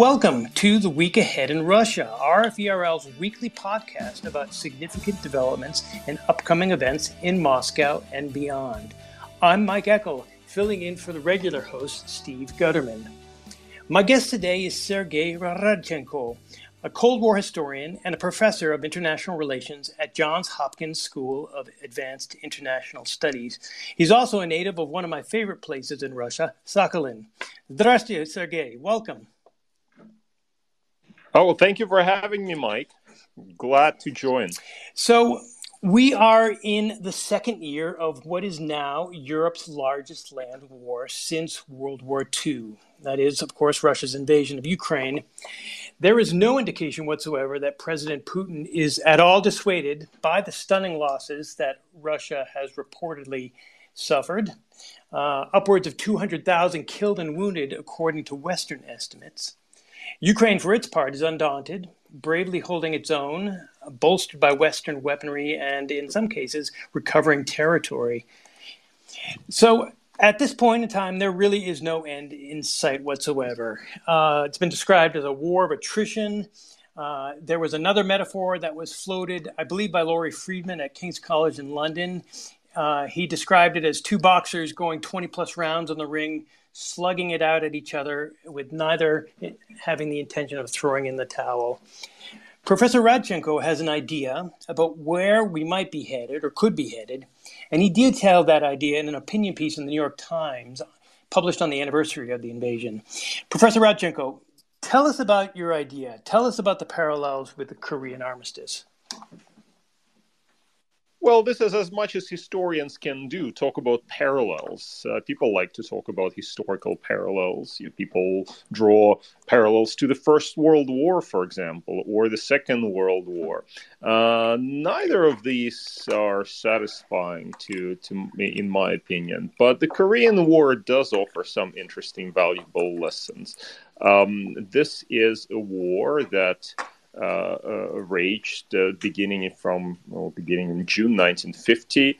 welcome to The Week Ahead in Russia, RFE/RL's weekly podcast about significant developments and upcoming events in Moscow and beyond. I'm Mike Eckel, filling in for the regular host, Steve Gutterman. My guest today is Sergey Radchenko, a Cold War historian and a professor of international relations at Johns Hopkins School of Advanced International Studies. He's also a native of one of my favorite places in Russia, Sakhalin. Здравствуйте, Sergey. Welcome. Oh, well, thank you for having me, Mike. Glad to join. So, we are in the second year of what is now Europe's largest land war since World War II. That is, of course, Russia's invasion of Ukraine. There is no indication whatsoever that President Putin is at all dissuaded by the stunning losses that Russia has reportedly suffered. Uh, upwards of 200,000 killed and wounded, according to Western estimates. Ukraine, for its part, is undaunted, bravely holding its own, bolstered by Western weaponry and, in some cases, recovering territory. So, at this point in time, there really is no end in sight whatsoever. Uh, it's been described as a war of attrition. Uh, there was another metaphor that was floated, I believe, by Laurie Freedman at King's College in London. Uh, he described it as two boxers going 20 plus rounds on the ring, slugging it out at each other with neither having the intention of throwing in the towel. Professor Radchenko has an idea about where we might be headed or could be headed, and he detailed that idea in an opinion piece in the New York Times published on the anniversary of the invasion. Professor Radchenko, tell us about your idea. Tell us about the parallels with the Korean armistice. Well, this is as much as historians can do talk about parallels. Uh, people like to talk about historical parallels. You know, people draw parallels to the First World War, for example, or the Second World War. Uh, neither of these are satisfying to, to me, in my opinion. But the Korean War does offer some interesting, valuable lessons. Um, this is a war that uh, uh, raged uh, beginning from well, beginning in June 1950.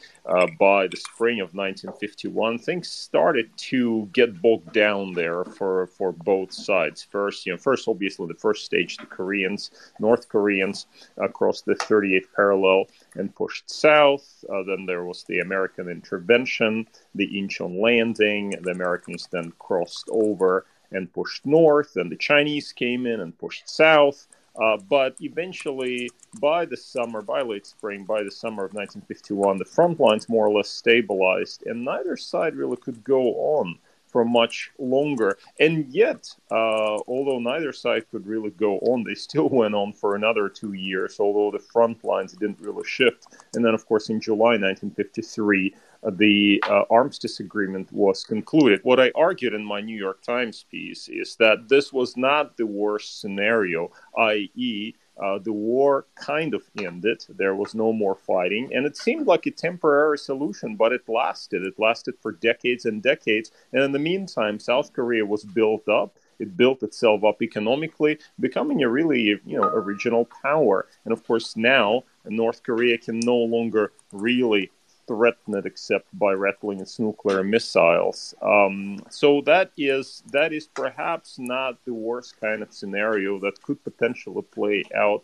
by the spring of 1951, things started to get bogged down there for for both sides. First, you know, first obviously the first stage, the Koreans, North Koreans, across the 38th parallel and pushed south. Uh, then there was the American intervention, the Incheon landing. The Americans then crossed over and pushed north. Then the Chinese came in and pushed south. Uh, but eventually, by the summer, by late spring, by the summer of 1951, the front lines more or less stabilized, and neither side really could go on for much longer. And yet, uh, although neither side could really go on, they still went on for another two years, although the front lines didn't really shift. And then, of course, in July 1953, the uh, armistice agreement was concluded. What I argued in my New York Times piece is that this was not the worst scenario, i.e., uh, the war kind of ended. There was no more fighting, and it seemed like a temporary solution, but it lasted. It lasted for decades and decades. And in the meantime, South Korea was built up. It built itself up economically, becoming a really, you know, a regional power. And of course, now North Korea can no longer really threaten it except by rattling its nuclear missiles. Um, so that is that is perhaps not the worst kind of scenario that could potentially play out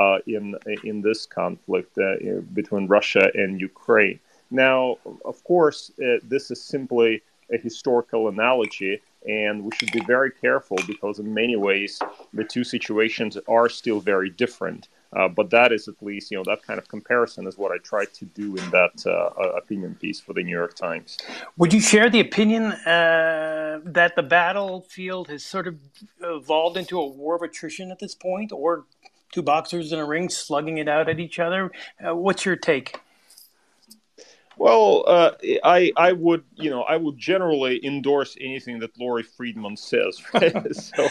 uh, in in this conflict uh, between Russia and Ukraine. Now, of course, uh, this is simply a historical analogy, and we should be very careful because, in many ways, the two situations are still very different. Uh, but that is at least, you know, that kind of comparison is what I tried to do in that uh, opinion piece for the New York Times. Would you share the opinion uh, that the battlefield has sort of evolved into a war of attrition at this point, or two boxers in a ring slugging it out at each other? Uh, what's your take? Well, uh, I I would you know I would generally endorse anything that Lori Freedman says, right? so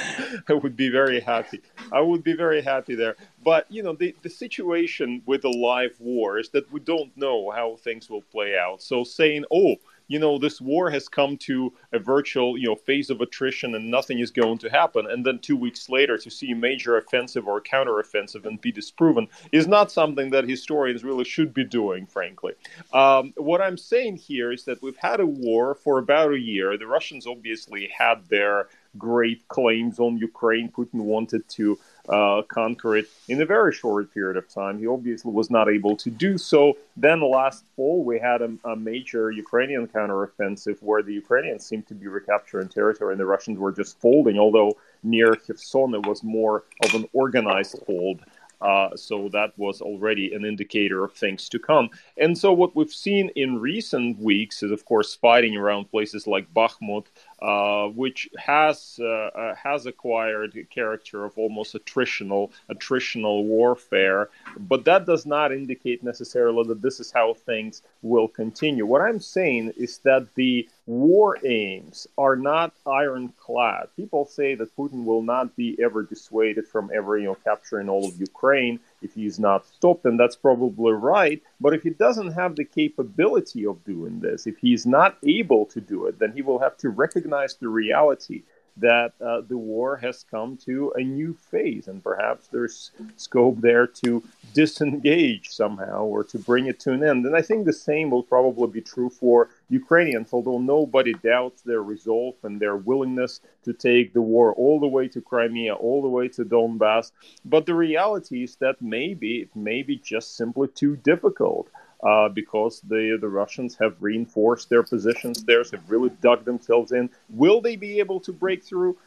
I would be very happy. I would be very happy there. But you know the the situation with the live war is that we don't know how things will play out. So saying, oh, you know, this war has come to a virtual, you know, phase of attrition and nothing is going to happen. And then two weeks later to see a major offensive or counteroffensive and be disproven is not something that historians really should be doing, frankly. Um, what I'm saying here is that we've had a war for about a year. The Russians obviously had their great claims on Ukraine. Putin wanted to uh, conquer it in a very short period of time. He obviously was not able to do so. Then last fall, we had a, a major Ukrainian counteroffensive where the Ukrainians seemed to be recapturing territory and the Russians were just folding, although near Kherson it was more of an organized fold. Uh, so that was already an indicator of things to come. And so what we've seen in recent weeks is, of course, fighting around places like Bakhmut, uh, which has uh, uh, has acquired a character of almost attritional attritional warfare. But that does not indicate necessarily that this is how things will continue. What I'm saying is that the war aims are not ironclad. People say that Putin will not be ever dissuaded from ever, you know, capturing all of Ukraine if he's not stopped, and that's probably right. But if he doesn't have the capability of doing this, if he's not able to do it, then he will have to recognize the reality that uh, the war has come to a new phase, and perhaps there's scope there to disengage somehow or to bring it to an end. And I think the same will probably be true for Ukrainians, although nobody doubts their resolve and their willingness to take the war all the way to Crimea, all the way to Donbass. But the reality is that maybe it may be just simply too difficult uh, because the the Russians have reinforced their positions there, have really dug themselves in. Will they be able to break through?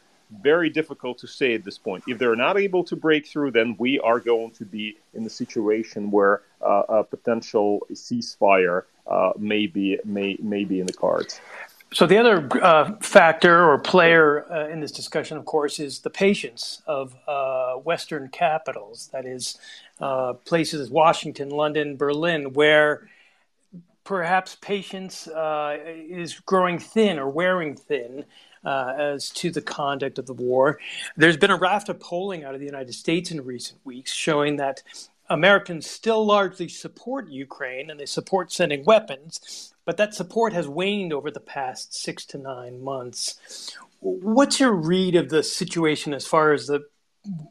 Very difficult to say at this point. If they're not able to break through, then we are going to be in a situation where uh, a potential ceasefire uh, may be may may be in the cards. So the other uh, factor or player uh, in this discussion, of course, is the patience of uh, Western capitals. That is, uh, places Washington, London, Berlin, where perhaps patience uh, is growing thin or wearing thin. Uh, as to the conduct of the war. There's been a raft of polling out of the United States in recent weeks showing that Americans still largely support Ukraine and they support sending weapons, but that support has waned over the past six to nine months. What's your read of the situation as far as the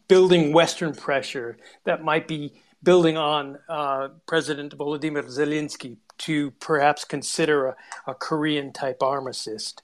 building Western pressure that might be building on uh, President Volodymyr Zelensky to perhaps consider a, a Korean type armistice?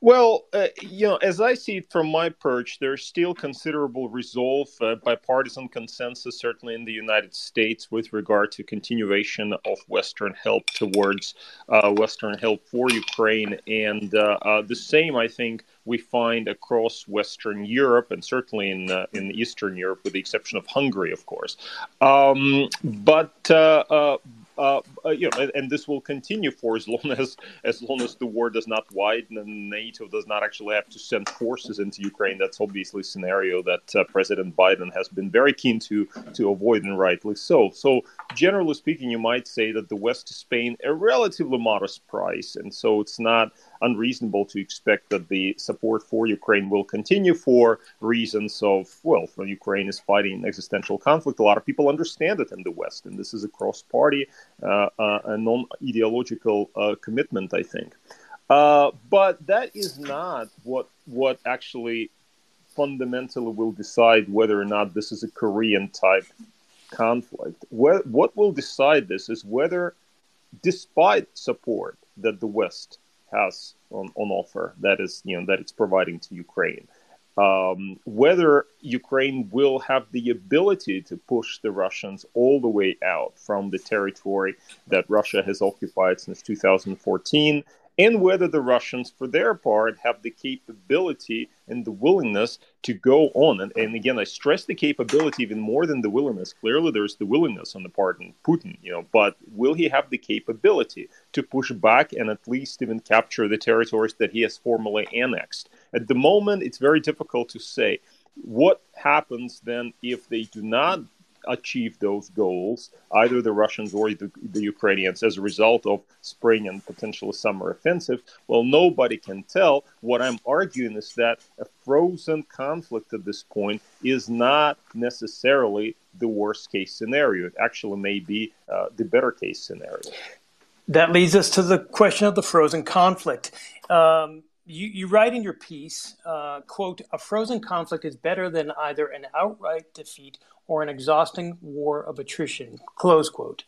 Well, uh, you know, as I see it from my perch, there's still considerable resolve, uh, bipartisan consensus, certainly in the United States, with regard to continuation of Western help towards uh, Western help for Ukraine, and uh, uh, the same, I think, we find across Western Europe and certainly in uh, in Eastern Europe, with the exception of Hungary, of course. Um, but uh, uh, you know, and, and, this will continue for as long as as long as the war does not widen and NATO does not actually have to send forces into Ukraine. That's obviously a scenario that uh, President Biden has been very keen to to avoid, and rightly so. So, generally speaking, you might say that the West is paying a relatively modest price, and so it's not unreasonable to expect that the support for Ukraine will continue for reasons of, well, when Ukraine is fighting an existential conflict, a lot of people understand it in the West. And this is a cross party, uh, uh, a non ideological uh, commitment, I think. Uh, but that is not what, what actually fundamentally will decide whether or not this is a Korean type conflict. What, what will decide this is whether, despite support that the West has on, on offer that is you know that it's providing to Ukraine. Um, whether Ukraine will have the ability to push the Russians all the way out from the territory that Russia has occupied since 2014 and whether the Russians, for their part, have the capability and the willingness to go on. And, and, again, I stress the capability even more than the willingness. Clearly, there's the willingness on the part of Putin, you know, but will he have the capability to push back and at least even capture the territories that he has formally annexed? At the moment, it's very difficult to say. What happens then if they do not achieve those goals, either the Russians or the, the, Ukrainians, as a result of spring and potentially summer offensive? Well, nobody can tell. What I'm arguing is that a frozen conflict at this point is not necessarily the worst case scenario. It actually may be uh, the better case scenario. That leads us to the question of the frozen conflict. Um, you, you, write in your piece, uh, quote, a frozen conflict is better than either an outright defeat or an exhausting war of attrition, close quote.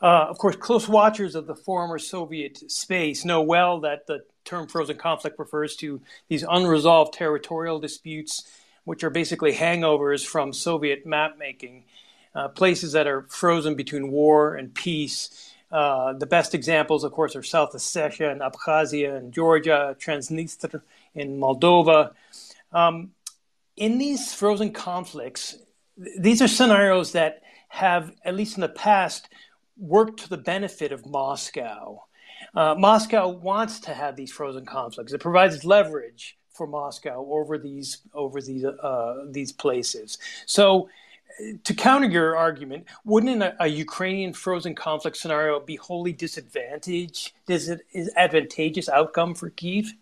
Uh, of course, close watchers of the former Soviet space know well that the term frozen conflict refers to these unresolved territorial disputes, which are basically hangovers from Soviet map making, uh, places that are frozen between war and peace. Uh, the best examples, of course, are South Ossetia and Abkhazia and Georgia, Transnistria in Moldova. Um, in these frozen conflicts, these are scenarios that have, at least in the past, worked to the benefit of Moscow. Uh, Moscow wants to have these frozen conflicts. It provides leverage for Moscow over these over these uh, these places. So, to counter your argument, wouldn't a, a, Ukrainian frozen conflict scenario be wholly disadvantaged? Is it is advantageous outcome for Kiev?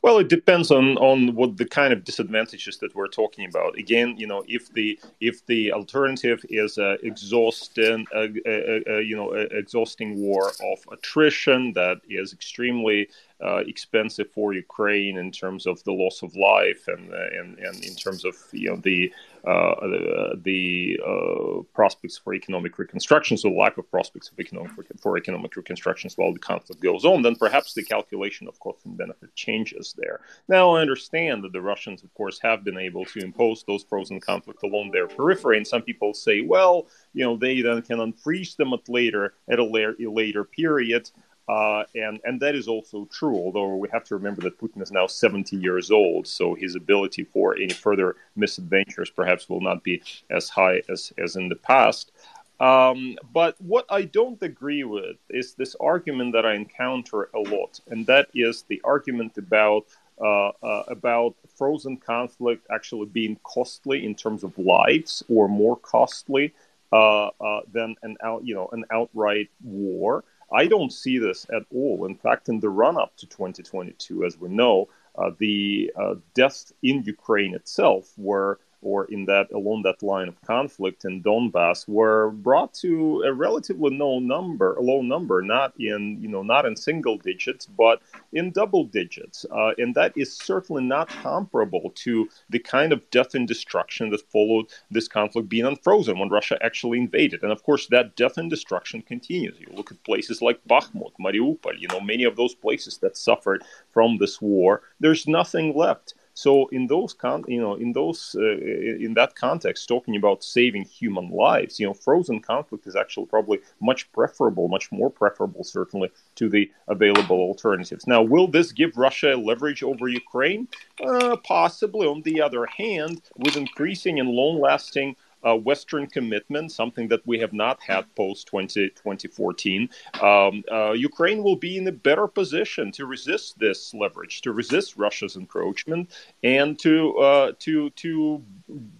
Well, it depends on on what the kind of disadvantages that we're talking about. Again, you know, if the if the alternative is a exhausting, you know, exhausting war of attrition that is extremely uh, expensive for Ukraine in terms of the loss of life and uh, and, and in terms of you know the the, the uh, prospects for economic reconstruction, so lack of prospects of economic for economic reconstruction while the conflict goes on, then perhaps the calculation of cost and benefit changes there. Now I understand that the Russians, of course, have been able to impose those frozen conflict along their periphery, and some people say, well, you know, they then can unfreeze them at later at a later period. Uh, and and that is also true. Although we have to remember that Putin is now 70 years old, so his ability for any further misadventures perhaps will not be as high as as in the past. Um, but what I don't agree with is this argument that I encounter a lot, and that is the argument about uh, uh, about frozen conflict actually being costly in terms of lives, or more costly uh, uh than an out you know an outright war. I don't see this at all. In fact, in the run up to 2022, as we know, uh, the uh, deaths in Ukraine itself were or in that along that line of conflict in Donbass were brought to a relatively low number, a low number, not in you know not in single digits, but in double digits, uh, and that is certainly not comparable to the kind of death and destruction that followed this conflict being unfrozen when Russia actually invaded, and of course that death and destruction continues. You look at places like Bakhmut, Mariupol, you know many of those places that suffered from this war. There's nothing left. So in those con- you know in those uh, in that context, talking about saving human lives, you know, frozen conflict is actually probably much preferable, much more preferable, certainly, to the available alternatives. Now, will this give Russia leverage over Ukraine? Uh, possibly. On the other hand, with increasing and long-lasting Western commitment, something that we have not had post 2014, um, uh, Ukraine will be in a better position to resist this leverage, to resist Russia's encroachment, and to uh, to to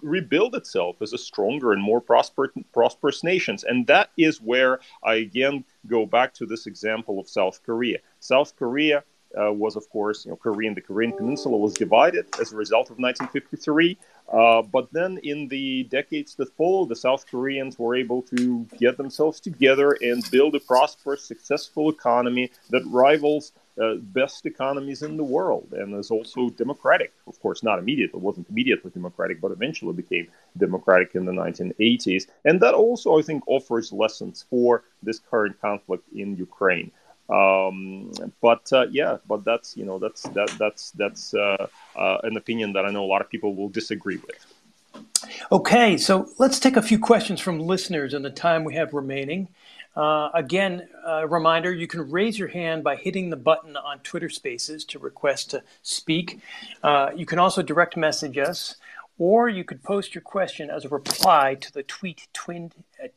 rebuild itself as a stronger and more prosper, prosperous nation. And that is where I again go back to this example of South Korea. South Korea. Uh, was of course, you know, Korean. The Korean Peninsula was divided as a result of 1953. Uh, but then in the decades that followed, the South Koreans were able to get themselves together and build a prosperous, successful economy that rivals uh, best economies in the world and is also democratic. Of course, not immediately, it wasn't immediately democratic, but eventually became democratic in the 1980s. And that also, I think, offers lessons for this current conflict in Ukraine. Um, but uh, yeah, but that's you know that's that that's that's uh, uh, an opinion that I know a lot of people will disagree with. Okay, so let's take a few questions from listeners in the time we have remaining. Uh, again, a reminder you can raise your hand by hitting the button on Twitter Spaces to request to speak. Uh, you can also direct message us, or you could post your question as a reply to the tweet twinned, uh,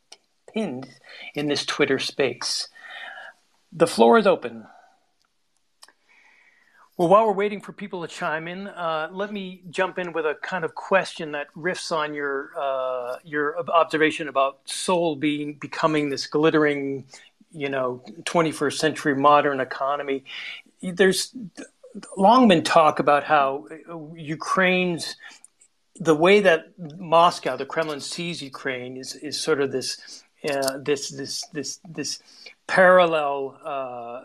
pinned in this Twitter space. The floor is open. Well, while we're waiting for people to chime in, uh, let me jump in with a kind of question that riffs on your uh, your observation about Seoul being becoming this glittering, you know, 21st century modern economy. There's long been talk about how Ukraine's the way that Moscow, the Kremlin sees Ukraine, is is sort of this uh, this this this this parallel uh,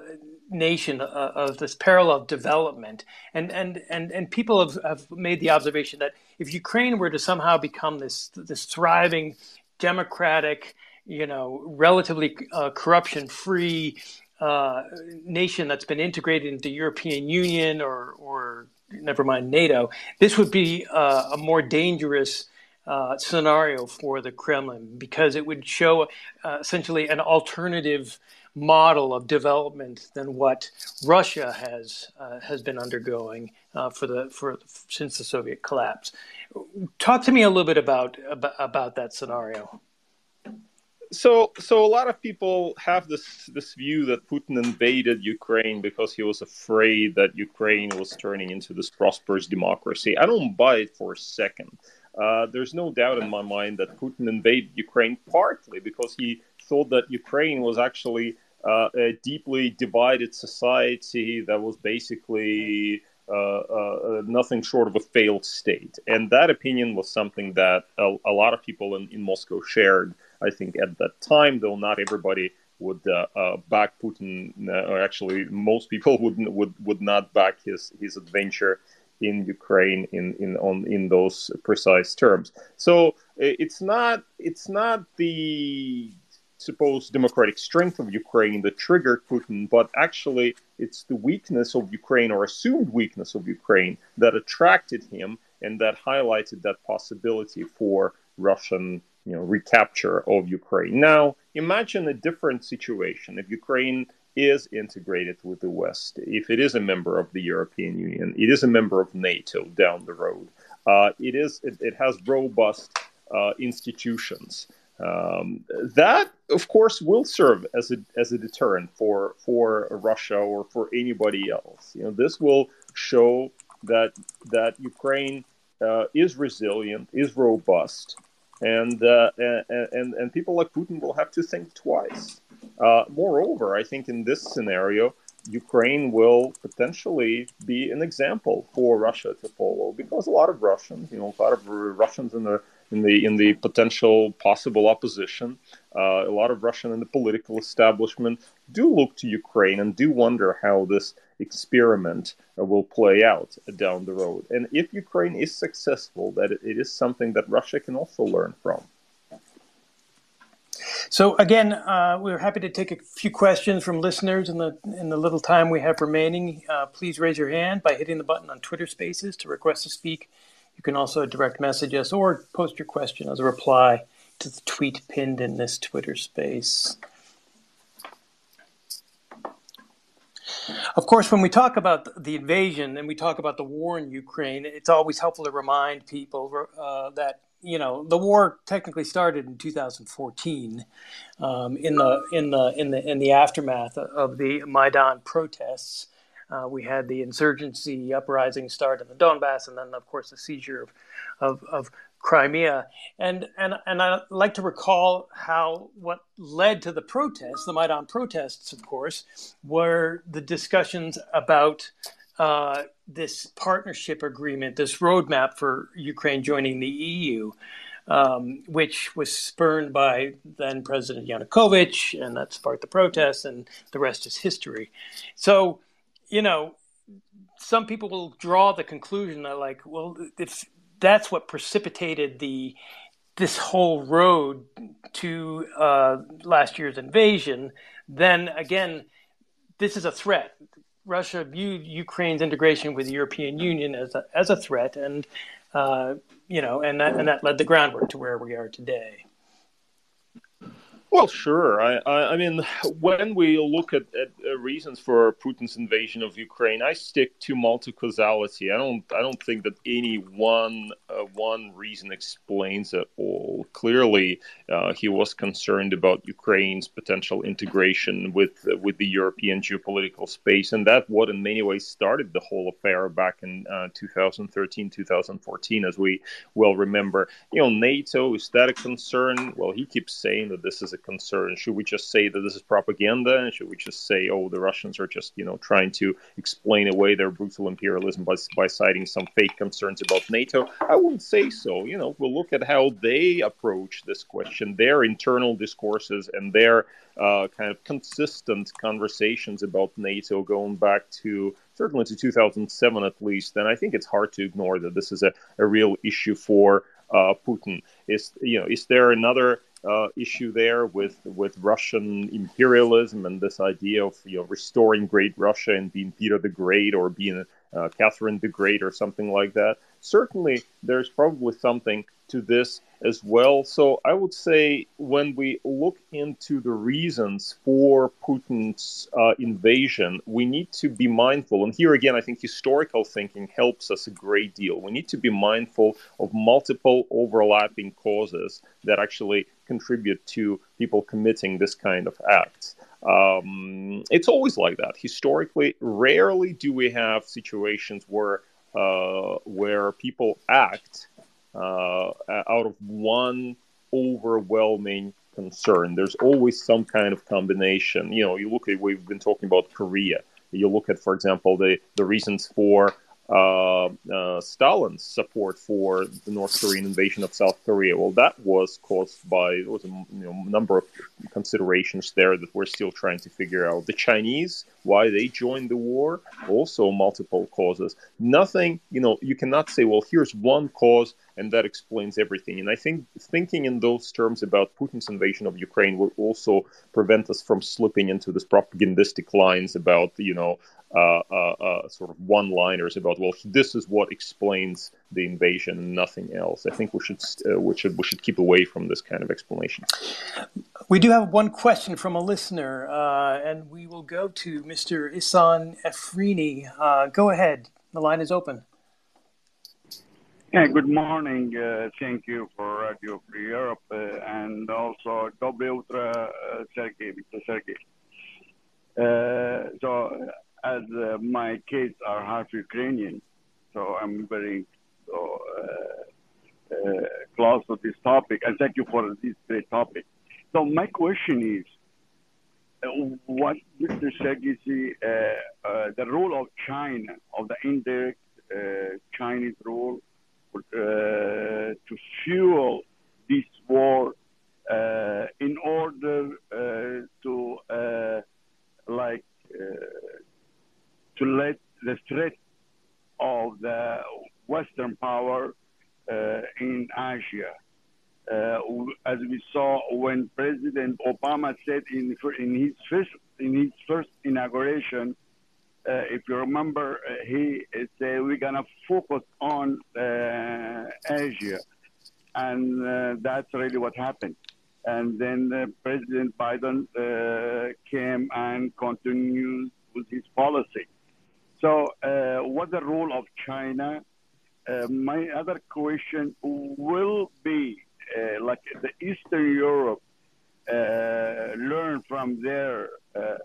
nation uh, of this parallel development. And, and, and, and people have, have made the observation that if Ukraine were to somehow become this, this thriving, democratic, you know, relatively uh, corruption free, uh, nation that's been integrated into the European Union or, or never mind NATO, this would be uh, a more dangerous uh, scenario for the Kremlin because it would show uh, essentially an alternative model of development than what Russia has uh, has been undergoing uh, for the for since the Soviet collapse. Talk to me a little bit about about, about that scenario so so a lot of people have this this view that Putin invaded Ukraine because he was afraid that Ukraine was turning into this prosperous democracy. I don't buy it for a second. Uh, there's no doubt in my mind that Putin invaded Ukraine partly because he thought that Ukraine was actually uh, a deeply divided society that was basically uh, uh, nothing short of a failed state. And that opinion was something that a, a lot of people in, in Moscow shared I think at that time, though not everybody would uh, uh, back Putin, uh, or actually most people would would would not back his his adventure in Ukraine in in on in those precise terms. So eh, it's not it's not the supposed democratic strength of Ukraine that triggered Putin, but actually it's the weakness of Ukraine or assumed weakness of Ukraine that attracted him and that highlighted that possibility for Russian you know, recapture of Ukraine. Now, imagine a different situation if Ukraine is integrated with the West, if it is a member of the European Union, it is a member of NATO down the road. Uh, it is it, it has robust uh, institutions. Um, that, of course, will serve as a as a deterrent for for Russia or for anybody else. You know, this will show that that Ukraine uh, is resilient, is robust, and, uh, and and people like Putin will have to think twice. Uh, moreover, I think in this scenario, Ukraine will potentially be an example for Russia to follow because a lot of Russians, you know, a lot of Russians in the in the in the potential possible opposition, uh, a lot of Russian in the political establishment do look to Ukraine and do wonder how this experiment uh, will play out down the road. And if Ukraine is successful, that it is something that Russia can also learn from. So again, uh, we're happy to take a few questions from listeners in the in the little time we have remaining. Uh, please raise your hand by hitting the button on Twitter Spaces to request to speak. You can also direct message us or post your question as a reply to the tweet pinned in this Twitter space. Of course, when we talk about the invasion and we talk about the war in Ukraine, it's always helpful to remind people uh, that you know the war technically started in 2014 um, in the in the in the in the aftermath of the Maidan protests. Uh, we had the insurgency uprising start in the Donbass, and then, of course, the seizure of, of, of Crimea. And, and, and I like to recall how what led to the protests, the Maidan protests, of course, were the discussions about uh, this partnership agreement, this roadmap for Ukraine joining the EU. Um, which was spurned by then President Yanukovych, and that sparked the protests, and the rest is history. So you know, some people will draw the conclusion that like, well, if that's what precipitated the this whole road to uh, last year's invasion, then again, this is a threat. Russia viewed Ukraine's integration with the European Union as a, as a threat, and uh, you know, and that and that led the groundwork to where we are today. Well, sure. I, I, I, mean, when we look at, at reasons for Putin's invasion of Ukraine, I stick to multi-causality. I don't. I don't think that any one uh, one reason explains it all. Clearly, uh, he was concerned about Ukraine's potential integration with uh, with the European geopolitical space, and that what in many ways started the whole affair back in uh, 2013, 2014, as we well remember. You know, NATO is that a concern? Well, he keeps saying that this is a concern? Should we just say that this is propaganda? Should we just say, oh, the Russians are just, you know, trying to explain away their brutal imperialism by, by citing some fake concerns about NATO? I wouldn't say so. You know, we'll look at how they approach this question, their internal discourses, and their uh, kind of consistent conversations about NATO going back to certainly to 2007 at least. And I think it's hard to ignore that this is a, a real issue for uh, Putin. Is you know, is there another uh, issue there with with Russian imperialism and this idea of you know restoring Great Russia and being Peter the Great or being uh, Catherine the Great or something like that. Certainly, there's probably something to this as well. So I would say when we look into the reasons for Putin's uh, invasion, we need to be mindful. And here again, I think historical thinking helps us a great deal. We need to be mindful of multiple overlapping causes that actually contribute to people committing this kind of acts. Um, it's always like that. Historically, rarely do we have situations where uh, where people act uh, out of one overwhelming concern. There's always some kind of combination. You know, you look at we've been talking about Korea. You look at, for example, the the reasons for uh, uh, Stalin's support for the North Korean invasion of South Korea. Well, that was caused by there was a you know, number of considerations there that we're still trying to figure out. The Chinese, why they joined the war, also multiple causes. Nothing, you know, you cannot say, well, here's one cause and that explains everything. And I think thinking in those terms about Putin's invasion of Ukraine will also prevent us from slipping into this propagandistic lines about, you know, uh, uh, uh, sort of one-liners about well this is what explains the invasion and nothing else i think we should uh, we should we should keep away from this kind of explanation we do have one question from a listener uh, and we will go to mr isan efrini uh, go ahead the line is open yeah, good morning. Uh, thank you for Radio Free Europe uh, and also Dobre Utra, uh, Sergey, Mr. Sergey. so as uh, my kids are half Ukrainian, so I'm very so, uh, uh, to this topic. And thank you for this great topic. So my question is, uh, what Mr. Sergey uh, uh, the role of China, of the indirect Chinese role to fuel this war in order to like to let the threat of the Western power uh, in Asia. Uh, as we saw when President Obama said in, in his first in his first inauguration, uh, if you remember, uh, he said we're gonna focus on uh, Asia, and uh, that's really what happened. And then President Biden came and continued with his policy. So, uh, what the role of China? Uh, my other question will be uh, like the Eastern Europe uh, learn from their uh,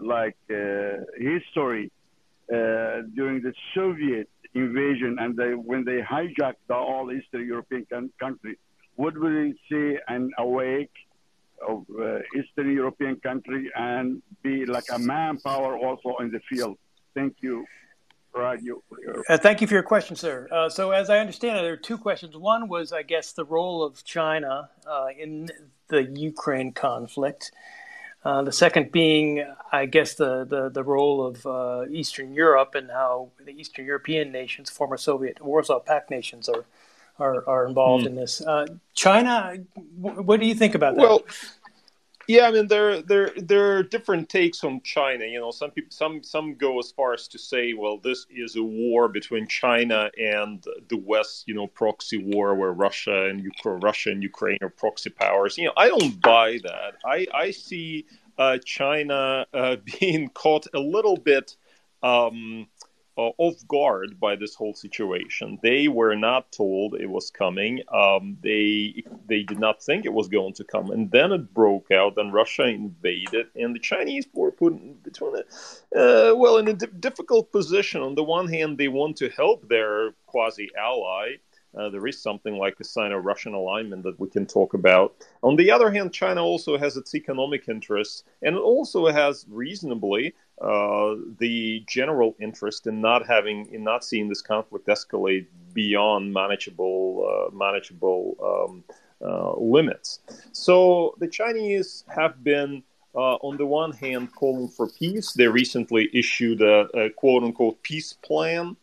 like uh, history during the Soviet invasion and they, when they hijacked the all Eastern European countries. Would we see an awake of Eastern European country and be like a manpower also in the field? Thank you. Radio. Uh, thank you for your question, sir. Uh, so, as I understand it, there are two questions. One was, I guess, the role of China uh, in the Ukraine conflict. Uh, the second being, I guess, the, the, the role of uh, Eastern Europe and how the Eastern European nations, former Soviet Warsaw Pact nations, are are, are involved mm. in this. Uh, China, what do you think about that? Well, yeah, I mean there there there are different takes on China. You know, some people some some go as far as to say, well, this is a war between China and the West. You know, proxy war where Russia and Ukraine, Russia and Ukraine are proxy powers. You know, I don't buy that. I I see uh, China uh, being caught a little bit. Um, uh, off guard by this whole situation. They were not told it was coming. Um, they they did not think it was going to come, and then it broke out. And Russia invaded, and the Chinese were put in between it. Uh, well, in a di- difficult position. On the one hand, they want to help their quasi ally. Uh, there is something like a Sino-Russian alignment that we can talk about. On the other hand, China also has its economic interests, and it also has reasonably uh, the general interest in not having in not seeing this conflict escalate beyond manageable uh, manageable um, uh, limits. So the Chinese have been. Uh, on the one hand, calling for peace. They recently issued a, a quote unquote peace plan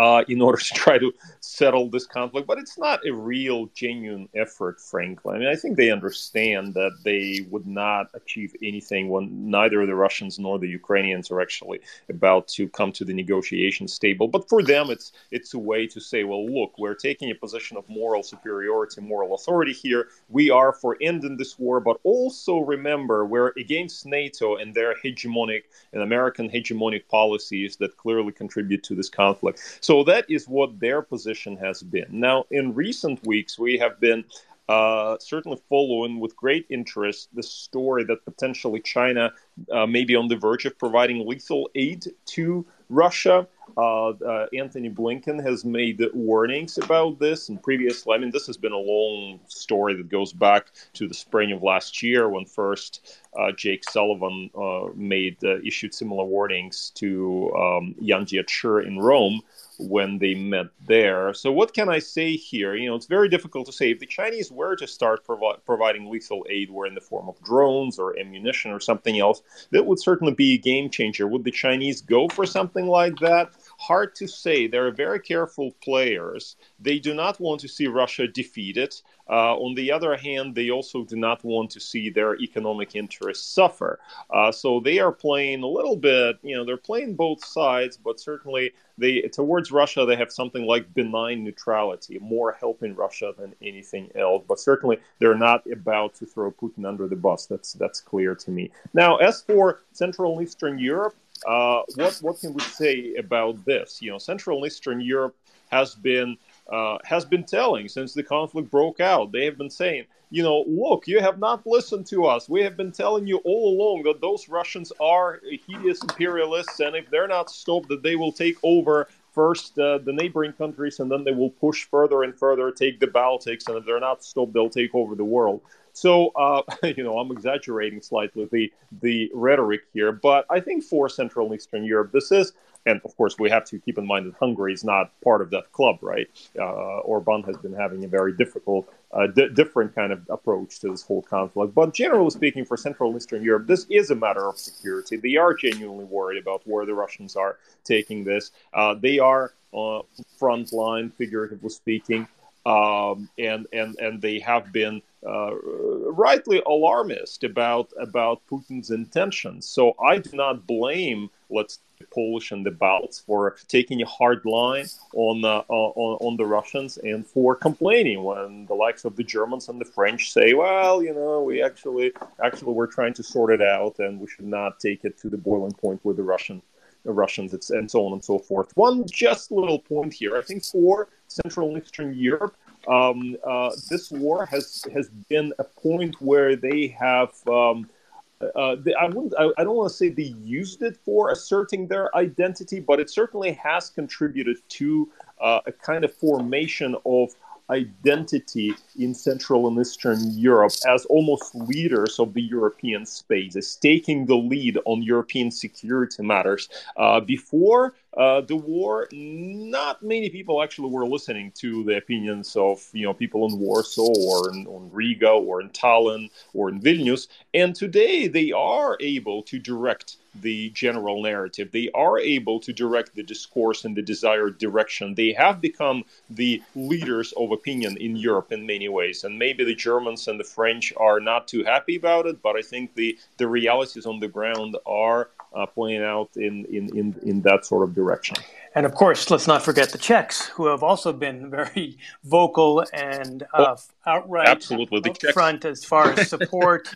uh, in order to try to settle this conflict. But it's not a real, genuine effort, frankly. I mean, I think they understand that they would not achieve anything when neither the Russians nor the Ukrainians are actually about to come to the negotiation table. But for them, it's it's a way to say, well, look, we're taking a position of moral superiority, moral authority here. We are for ending this war, but also remember we're against NATO and their hegemonic and American hegemonic policies that clearly contribute to this conflict. So that is what their position has been. Now, in recent weeks, we have been uh, certainly following with great interest the story that potentially China uh, may be on the verge of providing lethal aid to Russia. Uh, uh, Antony Blinken has made warnings about this, and previously, I mean, this has been a long story that goes back to the spring of last year when first uh, Jake Sullivan uh, made issued similar warnings to um, Yang Jiechi in Rome when they met there. So, what can I say here? You know, it's very difficult to say. If the Chinese were to start provi- providing lethal aid, were in the form of drones or ammunition or something else, that would certainly be a game changer. Would the Chinese go for something like that? Hard to say. They're very careful players. They do not want to see Russia defeated. Uh, on the other hand, they also do not want to see their economic interests suffer. Uh, so they are playing a little bit, you know, they're playing both sides, but certainly they towards Russia they have something like benign neutrality, more helping Russia than anything else. But certainly they're not about to throw Putin under the bus. That's that's clear to me. Now, as for Central and Eastern Europe, uh, what what can we say about this? You know, Central and Eastern Europe has been uh, has been telling since the conflict broke out. They have been saying, you know, look, you have not listened to us. We have been telling you all along that those Russians are hideous imperialists, and if they're not stopped, that they will take over first uh, the neighboring countries, and then they will push further and further, take the Baltics, and if they're not stopped, they'll take over the world. So, uh, you know, I'm exaggerating slightly the the rhetoric here, but I think for Central and Eastern Europe, this is and of course, we have to keep in mind that Hungary is not part of that club, right? Uh, Orban has been having a very difficult, uh, d- different kind of approach to this whole conflict. But generally speaking, for Central and Eastern Europe, this is a matter of security. They are genuinely worried about where the Russians are taking this. Uh, they are uh, front line, figuratively speaking, um, and and and they have been uh, rightly alarmist about about Putin's intentions. So I do not blame, let's Polish and the Balts for taking a hard line on, uh, on on the Russians and for complaining when the likes of the Germans and the French say, well, you know, we actually actually we're trying to sort it out and we should not take it to the boiling point with the Russian the Russians and so on and so forth. One just little point here, I think for Central and Eastern Europe, um, uh, this war has has been a point where they have. Um, uh, they, I wouldn't. I, I don't want to say they used it for asserting their identity, but it certainly has contributed to uh, a kind of formation of identity in Central and Eastern Europe as almost leaders of the European space, as taking the lead on European security matters. Uh, before uh, the war, not many people actually were listening to the opinions of you know people in Warsaw or in, in Riga or in Tallinn or in Vilnius, and today they are able to direct the general narrative. They are able to direct the discourse in the desired direction. They have become the leaders of opinion in Europe in many ways. And maybe the Germans and the French are not too happy about it, but I think the, the realities on the ground are uh, playing out in, in, in, in that sort of direction. And of course, let's not forget the Czechs, who have also been very vocal and uh, oh, outright absolutely. The upfront as far as support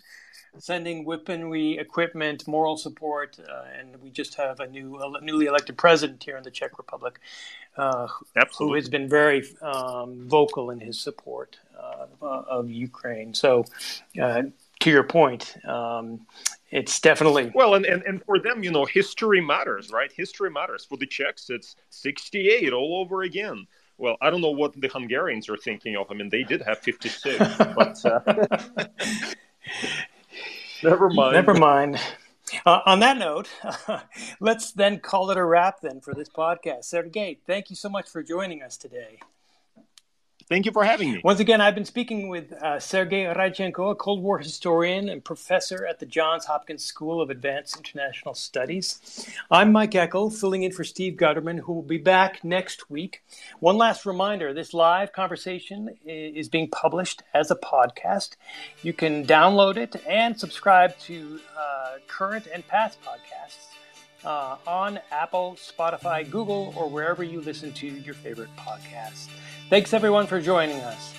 sending weaponry, equipment, moral support, uh, and we just have a new, uh, newly elected president here in the Czech Republic, uh, who has been very um, vocal in his support uh, of Ukraine. So, uh, to your point, um, it's definitely well, and, and and for them, you know, history matters, right? History matters. For the Czechs, it's '68 all over again well, I don't know what the Hungarians are thinking of. I mean, they did have 56, but uh, Never mind. Never mind. Uh, on that note, let's then call it a wrap then for this podcast. Sergey, thank you so much for joining us today. Thank you for having me. Once again, I've been speaking with uh, Sergey Radchenko, a Cold War historian and professor at the Johns Hopkins School of Advanced International Studies. I'm Mike Eckel, filling in for Steve Gutterman, who will be back next week. One last reminder this live conversation is being published as a podcast. You can download it and subscribe to uh, current and past podcasts uh, on Apple, Spotify, Google, or wherever you listen to your favorite podcasts. Thanks everyone for joining us.